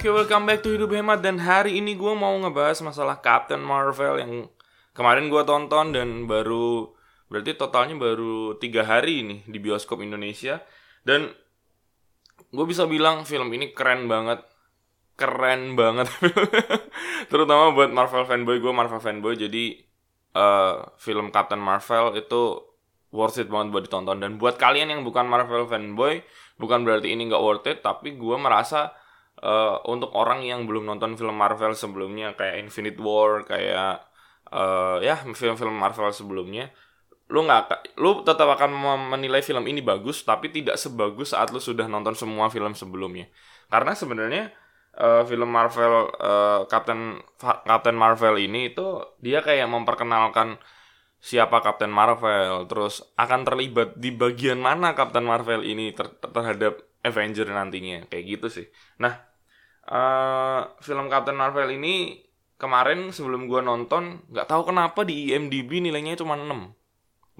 Oke, welcome back to Hidup Hemat. Dan hari ini gue mau ngebahas masalah Captain Marvel yang kemarin gue tonton dan baru berarti totalnya baru tiga hari ini di bioskop Indonesia. Dan gue bisa bilang film ini keren banget, keren banget, terutama buat Marvel fanboy gue Marvel fanboy. Jadi uh, film Captain Marvel itu worth it banget buat ditonton. Dan buat kalian yang bukan Marvel fanboy bukan berarti ini nggak worth it tapi gue merasa uh, untuk orang yang belum nonton film Marvel sebelumnya kayak Infinite War kayak uh, ya film-film Marvel sebelumnya lu nggak lu tetap akan menilai film ini bagus tapi tidak sebagus saat lu sudah nonton semua film sebelumnya. Karena sebenarnya uh, film Marvel uh, Captain Captain Marvel ini itu dia kayak memperkenalkan siapa Captain Marvel terus akan terlibat di bagian mana Captain Marvel ini ter terhadap Avenger nantinya kayak gitu sih. Nah uh, film Captain Marvel ini kemarin sebelum gue nonton nggak tahu kenapa di IMDb nilainya cuma 6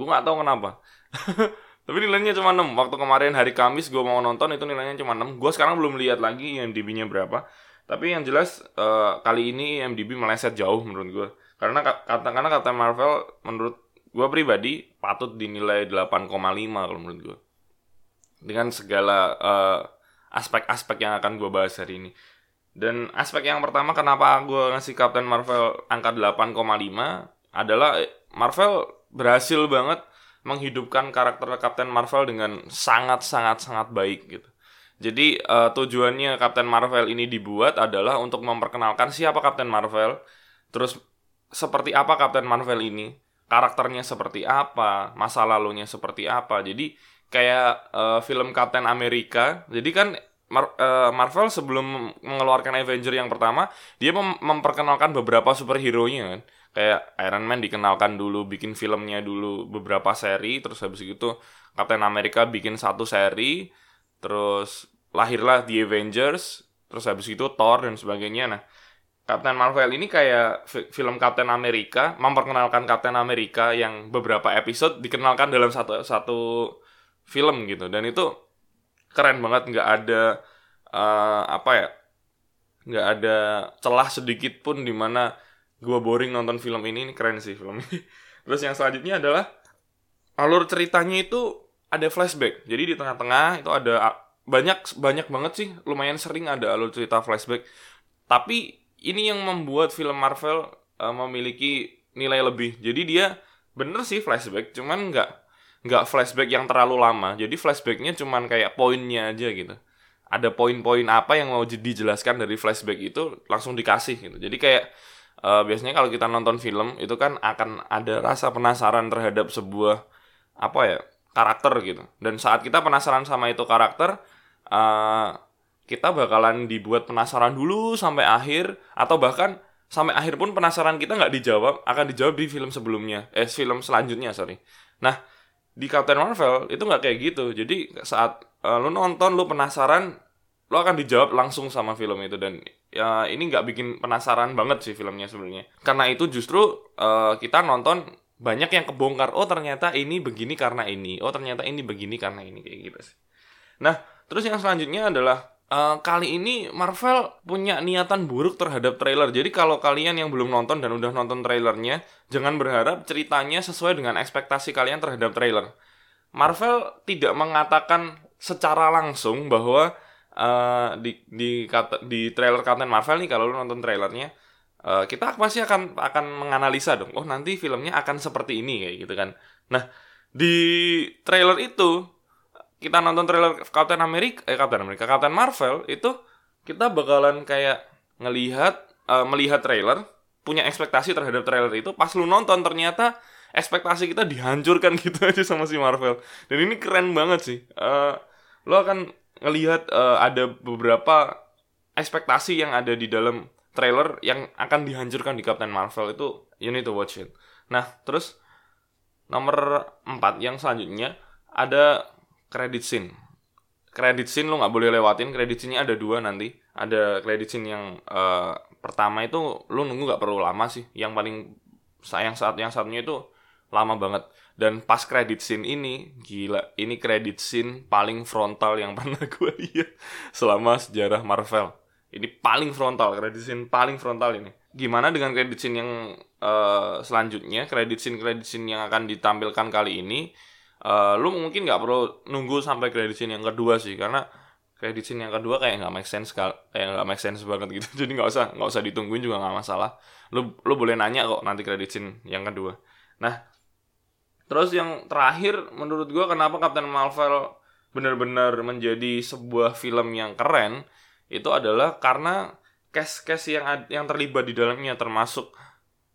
gue nggak tahu kenapa. Tapi nilainya cuma 6 waktu kemarin hari Kamis gue mau nonton itu nilainya cuma 6 gue sekarang belum lihat lagi IMDb-nya berapa. Tapi yang jelas uh, kali ini IMDb meleset jauh menurut gue karena kata karena Captain Marvel menurut gue pribadi patut dinilai 8,5 kalau menurut gue dengan segala uh, aspek-aspek yang akan gue bahas hari ini dan aspek yang pertama kenapa gue ngasih Captain Marvel angka 8,5 adalah Marvel berhasil banget menghidupkan karakter Captain Marvel dengan sangat-sangat-sangat baik gitu. Jadi uh, tujuannya Captain Marvel ini dibuat adalah untuk memperkenalkan siapa Captain Marvel, terus seperti apa Captain Marvel ini, karakternya seperti apa, masa lalunya seperti apa. Jadi kayak uh, film Captain America. Jadi kan Mar uh, Marvel sebelum mengeluarkan Avenger yang pertama, dia mem memperkenalkan beberapa superhero-nya kan. Kayak Iron Man dikenalkan dulu, bikin filmnya dulu beberapa seri, terus habis itu Captain America bikin satu seri, terus lahirlah The Avengers, terus habis itu Thor dan sebagainya. Nah, Captain Marvel ini kayak film Captain America, memperkenalkan Captain America yang beberapa episode dikenalkan dalam satu satu film gitu. Dan itu keren banget nggak ada uh, apa ya nggak ada celah sedikit pun di mana gue boring nonton film ini. Ini keren sih film ini. Terus yang selanjutnya adalah alur ceritanya itu ada flashback. Jadi di tengah-tengah itu ada banyak banyak banget sih lumayan sering ada alur cerita flashback. Tapi ini yang membuat film Marvel uh, memiliki nilai lebih. Jadi dia bener sih flashback cuman nggak nggak flashback yang terlalu lama. Jadi flashbacknya cuman kayak poinnya aja gitu. Ada poin-poin apa yang mau dijelaskan dari flashback itu langsung dikasih gitu. Jadi kayak uh, biasanya kalau kita nonton film itu kan akan ada rasa penasaran terhadap sebuah apa ya karakter gitu. Dan saat kita penasaran sama itu karakter uh, kita bakalan dibuat penasaran dulu sampai akhir atau bahkan sampai akhir pun penasaran kita nggak dijawab akan dijawab di film sebelumnya. Eh film selanjutnya sorry. Nah di Captain Marvel itu nggak kayak gitu. Jadi saat uh, lu nonton lu penasaran lu akan dijawab langsung sama film itu. Dan ya ini nggak bikin penasaran banget sih filmnya sebenarnya. Karena itu justru uh, kita nonton banyak yang kebongkar oh ternyata ini begini karena ini. Oh ternyata ini begini karena ini. Kayak gitu sih. Nah terus yang selanjutnya adalah Uh, kali ini Marvel punya niatan buruk terhadap trailer. Jadi kalau kalian yang belum nonton dan udah nonton trailernya, jangan berharap ceritanya sesuai dengan ekspektasi kalian terhadap trailer. Marvel tidak mengatakan secara langsung bahwa uh, di di kata, di trailer Captain Marvel nih kalau lu nonton trailernya, uh, kita pasti akan akan menganalisa dong. Oh nanti filmnya akan seperti ini kayak gitu kan. Nah di trailer itu kita nonton trailer Captain America eh Captain America Captain Marvel itu kita bakalan kayak ngelihat uh, melihat trailer punya ekspektasi terhadap trailer itu. Pas lu nonton ternyata ekspektasi kita dihancurkan gitu aja sama si Marvel. Dan ini keren banget sih. Uh, lo akan ngelihat uh, ada beberapa ekspektasi yang ada di dalam trailer yang akan dihancurkan di Captain Marvel. Itu you need to watch it. Nah terus nomor 4 yang selanjutnya ada credit scene. Credit scene lo nggak boleh lewatin credit scene-nya ada dua nanti. Ada credit scene yang uh, pertama itu lo nunggu nggak perlu lama sih. Yang paling sayang saat yang satunya itu lama banget. Dan pas credit scene ini gila ini credit scene paling frontal yang pernah gue lihat selama sejarah Marvel. Ini paling frontal, credit scene paling frontal ini. Gimana dengan credit scene yang uh, selanjutnya, credit scene credit scene yang akan ditampilkan kali ini? Uh, lu mungkin nggak perlu nunggu sampai credit scene yang kedua sih, karena credit scene yang kedua kayak nggak make sense kayak nggak make sense banget gitu. Jadi nggak usah nggak usah ditungguin juga nggak masalah. Lu lu boleh nanya kok nanti credit scene yang kedua. Nah, terus yang terakhir menurut gua kenapa Captain Marvel benar-benar menjadi sebuah film yang keren itu adalah karena cast-cast yang yang terlibat di dalamnya termasuk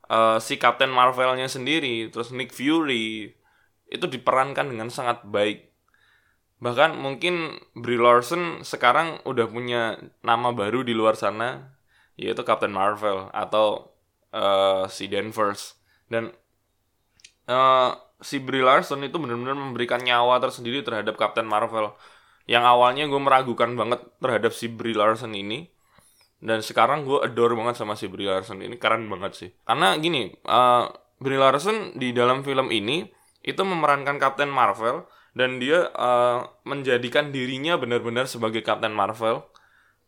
uh, si Captain Marvelnya sendiri, terus Nick Fury itu diperankan dengan sangat baik. Bahkan mungkin Brie Larson sekarang udah punya nama baru di luar sana yaitu Captain Marvel atau uh, si Danvers dan uh, si Brie Larson itu benar-benar memberikan nyawa tersendiri terhadap Captain Marvel. Yang awalnya gue meragukan banget terhadap si Brie Larson ini. Dan sekarang gue adore banget sama si Brie Larson ini. Keren banget sih. Karena gini, uh, Brie Larson di dalam film ini itu memerankan Captain Marvel. Dan dia uh, menjadikan dirinya benar-benar sebagai Captain Marvel.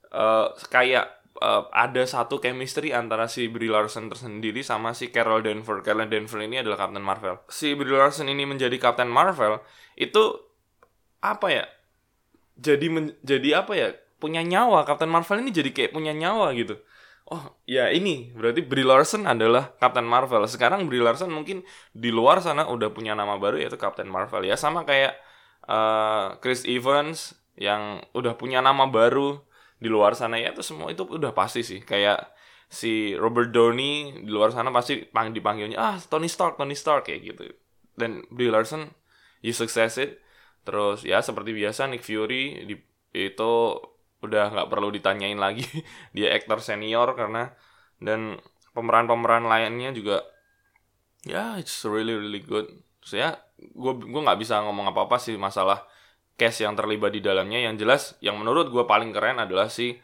Uh, kayak uh, ada satu chemistry antara si Brie Larson tersendiri sama si Carol Danvers. Carol Danvers ini adalah Captain Marvel. Si Brie Larson ini menjadi Captain Marvel itu apa ya? Jadi men, jadi apa ya? Punya nyawa. Captain Marvel ini jadi kayak punya nyawa gitu. Oh, ya ini berarti Brie Larson adalah Captain Marvel. Sekarang Brie Larson mungkin di luar sana udah punya nama baru yaitu Captain Marvel ya. Sama kayak uh, Chris Evans yang udah punya nama baru di luar sana ya. Itu semua itu udah pasti sih. Kayak si Robert Downey di luar sana pasti pang dipanggilnya ah Tony Stark Tony Stark kayak gitu. Dan Brie Larson you success it terus ya seperti biasa Nick Fury di, itu udah nggak perlu ditanyain lagi. Dia aktor senior karena dan pemeran-pemeran lainnya juga ya yeah, it's really really good. So ya gue gue nggak bisa ngomong apa apa sih masalah cast yang terlibat di dalamnya. Yang jelas yang menurut gue paling keren adalah si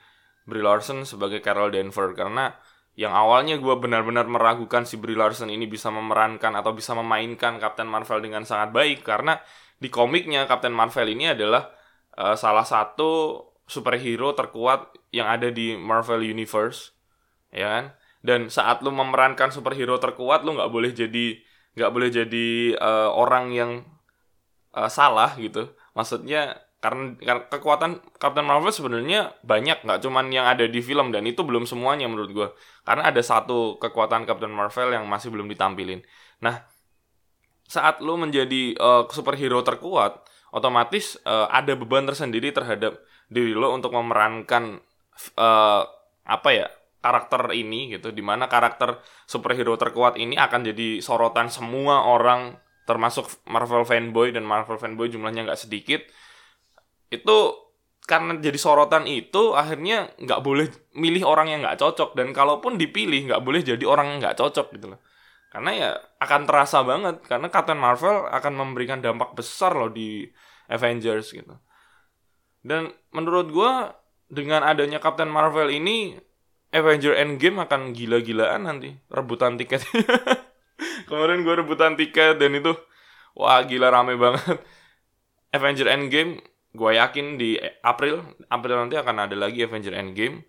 Brie Larson sebagai Carol Danvers. Karena yang awalnya gue benar-benar meragukan si Brie Larson ini bisa memerankan atau bisa memainkan Captain Marvel dengan sangat baik. Karena di komiknya Captain Marvel ini adalah uh, salah satu superhero terkuat yang ada di Marvel Universe ya kan? Dan saat lu memerankan superhero terkuat lu nggak boleh jadi nggak boleh jadi uh, orang yang uh, salah gitu. Maksudnya karena, kekuatan Captain Marvel sebenarnya banyak nggak cuman yang ada di film dan itu belum semuanya menurut gue karena ada satu kekuatan Captain Marvel yang masih belum ditampilin. Nah saat lo menjadi uh, superhero terkuat otomatis uh, ada beban tersendiri terhadap diri lo untuk memerankan uh, apa ya karakter ini gitu di mana karakter superhero terkuat ini akan jadi sorotan semua orang termasuk Marvel fanboy dan Marvel fanboy jumlahnya nggak sedikit. Itu karena jadi sorotan itu akhirnya nggak boleh milih orang yang nggak cocok. Dan kalaupun dipilih nggak boleh jadi orang yang nggak cocok gitu loh karena ya akan terasa banget karena Captain Marvel akan memberikan dampak besar loh di Avengers gitu. Dan menurut gue dengan adanya Captain Marvel ini Avenger Endgame akan gila-gilaan nanti rebutan tiket. Kemarin gue rebutan tiket dan itu wah gila rame banget. Avenger Endgame gue yakin di April April nanti akan ada lagi Avenger Endgame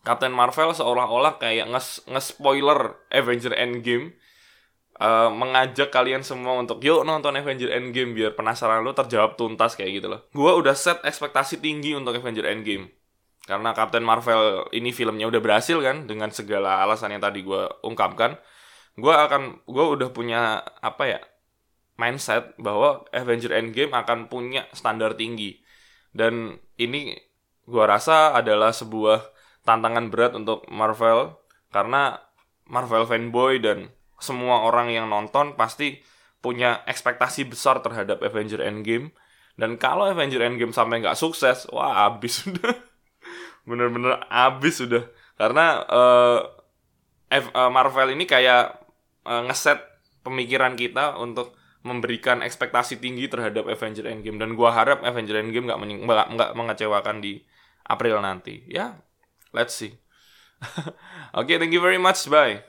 Captain Marvel seolah-olah kayak nge, nge spoiler Avenger Endgame. Uh, mengajak kalian semua untuk yuk nonton Avenger Endgame biar penasaran lo terjawab tuntas kayak gitu loh. Gue udah set ekspektasi tinggi untuk Avenger Endgame. Karena Captain Marvel ini filmnya udah berhasil kan dengan segala alasan yang tadi gue ungkapkan. Gue akan gue udah punya apa ya mindset bahwa Avenger Endgame akan punya standar tinggi. Dan ini gue rasa adalah sebuah tantangan berat untuk Marvel karena Marvel fanboy dan semua orang yang nonton pasti punya ekspektasi besar terhadap Avenger Endgame. Dan kalau Avenger Endgame sampai nggak sukses wah abis sudah bener-bener abis sudah karena uh, Marvel ini kayak uh, ngeset pemikiran kita untuk memberikan ekspektasi tinggi terhadap Avenger Endgame. Dan gua harap Avenger Endgame nggak nggak mengecewakan di April nanti. Ya let's see. Okay, thank you very much. Bye